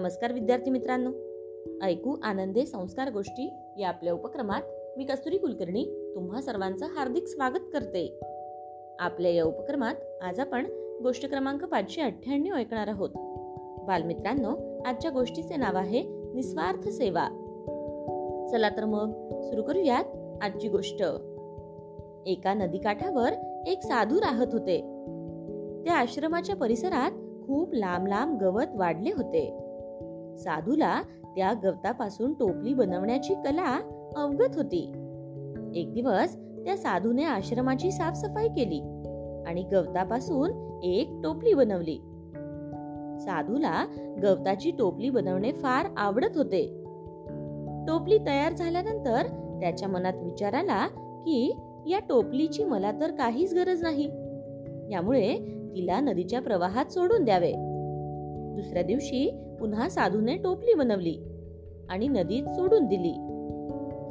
नमस्कार विद्यार्थी मित्रांनो. ऐकू आनंदे संस्कार गोष्टी या आपल्या उपक्रमात मी कस्तुरी कुलकर्णी तुम्हा सर्वांचं हार्दिक स्वागत करते. आपल्या या उपक्रमात आज आपण गोष्ट क्रमांक पाचशे अठ्ठ्याण्णव ऐकणार आहोत. बालमित्रांनो आजच्या गोष्टीचे नाव आहे निस्वार्थ सेवा. चला तर मग सुरू करूयात आजची गोष्ट. एका नदीकाठावर एक साधू राहत होते. त्या आश्रमाच्या परिसरात खूप लांब लांब गवत वाढले होते. साधूला त्या गवतापासून टोपली बनवण्याची कला अवगत होती. एक दिवस त्या साधूने आश्रमाची साफसफाई केली आणि गवतापासून एक टोपली बनवली. साधूला गवताची टोपली बनवणे फार आवडत होते. टोपली तयार झाल्यानंतर त्याच्या मनात विचार आला की या टोपलीची मला तर काहीच गरज नाही. यामुळे तिला नदीच्या प्रवाहात सोडून द्यावे. दुसऱ्या दिवशी पुन्हा साधूने टोपली बनवली आणि नदीत सोडून दिली.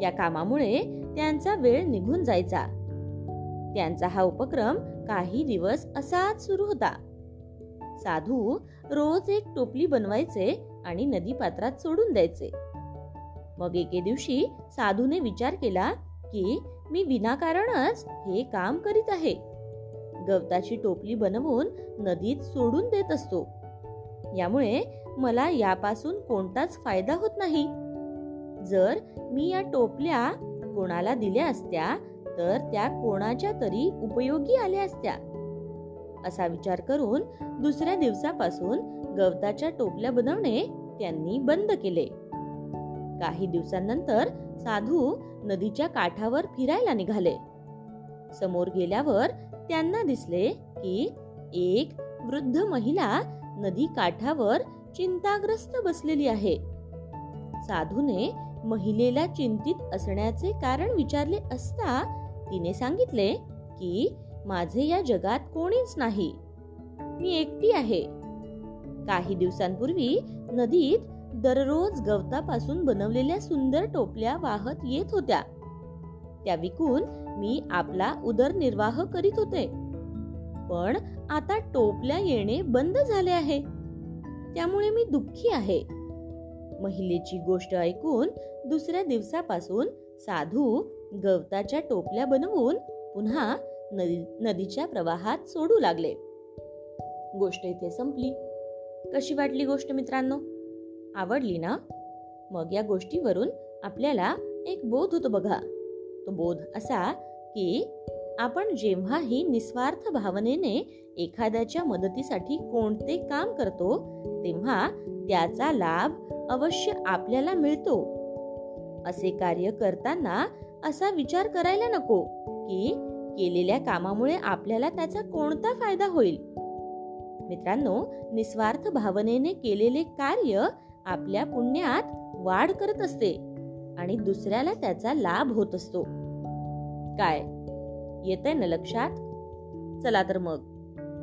या कामामुळे त्यांचा वेळ निघून जायचा. त्यांचा हा उपक्रम काही दिवस असाच सुरू होता. साधू रोज एक टोपली बनवायचे आणि नदी पात्रात सोडून द्यायचे. मग एके दिवशी साधूने विचार केला की मी विनाकारणच हे काम करीत आहे. गवताची टोपली बनवून नदीत सोडून देत असतो. यामुळे मला यापासून कोणताच फायदा होत नाही. जर मी या टोपल्या कोणाला दिल्या असत्या तर त्या कोणाच्या तरी उपयोगी आल्या असत्या. असा विचार करून दुसऱ्या दिवसापासून गवताच्या टोपल्या बनवणे त्यांनी बंद केले. काही दिवसांनंतर साधू नदीच्या काठावर फिरायला निघाले. समोर गेल्यावर त्यांना दिसले की एक वृद्ध महिला नदी काठावर चिंताग्रस्त बसलेली आहे. साधूने महिलेला चिंतित असण्याचे कारण विचारले असता तिने सांगितले की माझे या जगात कोणीच नाही. मी एकटी आहे. काही दिवसांपूर्वी नदीत दररोज गवतापासून बनवलेल्या सुंदर टोपल्या वाहत येत होत्या. त्या विकून मी आपला उदरनिर्वाह करीत होते. पण आता टोपल्या येणे बंद झाले आहे. त्यामुळे मी दुःखी आहे. महिलेची गोष्ट ऐकून दुसऱ्या दिवसापासून साधू गवताच्या टोपल्या बनवून पुन्हा नदी नदीच्या प्रवाहात सोडू लागले. गोष्ट इथे संपली. कशी वाटली गोष्ट मित्रांनो? आवडली ना? मग या गोष्टीवरून आपल्याला एक बोध होतो बघा. तो बोध असा की आपण जेव्हाही निस्वार्थ भावनेने एखाद्याच्या मदतीसाठी कोणते काम करतो तेव्हा त्याचा लाभ अवश्य आपल्याला मिळतो. असे कार्य करताना असा विचार करायला नको की केलेल्या कामामुळे आपल्याला त्याचा कोणता फायदा होईल? मित्रांनो निस्वार्थ भावनेने केलेले कार्य आपल्या पुण्यात वाढ करत असते आणि दुसऱ्याला त्याचा लाभ होत असतो. काय? येतंय ना लक्षात? चला तर मग.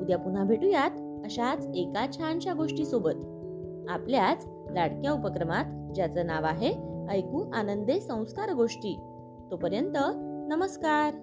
उद्या पुन्हा भेटूयात अशाच एका छानशा गोष्टी सोबत आपल्याच लाडक्या उपक्रमात ज्याचं नाव आहे ऐकू आनंदे संस्कार गोष्टी. तोपर्यंत नमस्कार.